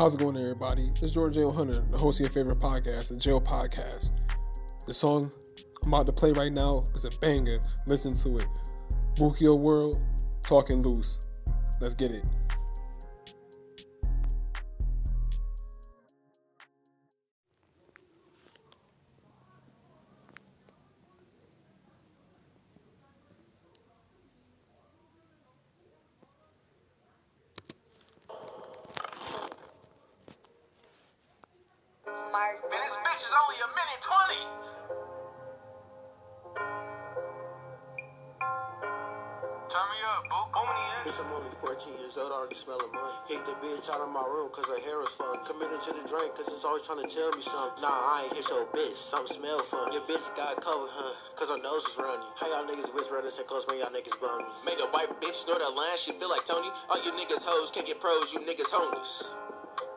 How's it going, everybody? It's George Jail Hunter, the host of your favorite podcast, the Jail Podcast. The song I'm about to play right now is a banger. Listen to it. Bookio World, Talking Loose. Let's get it. Bitch is only a minute 20. Turn me up, boo. Bitch, I'm only 14 years old, already smelling money. Kicked the bitch out of my room cause her hair was fun. Committed to the drink cause it's always trying to tell me something. Nah, I ain't hit your bitch, something smell fun. Your bitch got covered, huh? Cause her nose is running. How y'all niggas wish running so close when y'all niggas bum me? Made a white bitch snort a line, she feel like Tony. All you niggas hoes can't get pros, you niggas homeless.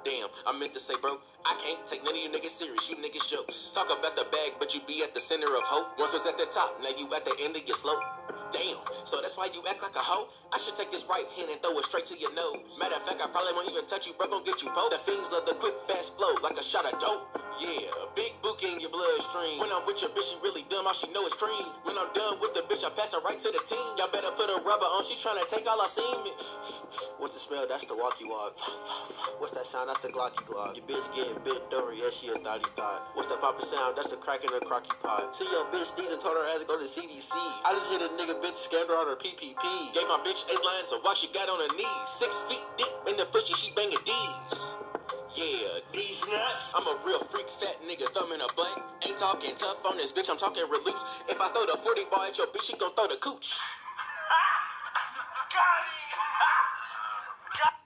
Damn, I meant to say, bro, I can't take none of you niggas serious, you niggas jokes. Talk about the bag, but you be at the center of hope. Once was at the top, now you at the end of your slope. Damn, so that's why you act like a hoe? I should take this right hand and throw it straight to your nose. Matter of fact, I probably won't even touch you, bro, gon' get you both. The fiends love the quick, fast flow, like a shot of dope. Yeah, big bookie in your bloodstream. When I'm with your bitch, she really dumb, all she know is cream. When I'm done with the bitch, I pass her right to the team. Y'all better put a rubber on, she tryna take all our semen. What's the smell? That's the walkie walk. What's that sound? That's the glocky glock. Your bitch getting bit over, yeah, she a thotty thot. What's that poppin' sound? That's a crack in a crocky pot. See your bitch sneeze and told her ass to go to CDC. I just hit a nigga bitch scammed her on her PPP. Gave my bitch eight lines of why she got on her knees. Six feet deep in the pussy, she banging D's. Yeah, these nuts. I'm a real freak, fat nigga, thumb in a butt. Ain't talking tough on this bitch, I'm talking release. If I throw the 40 ball at your bitch, she gon' throw the cooch. Got it. Got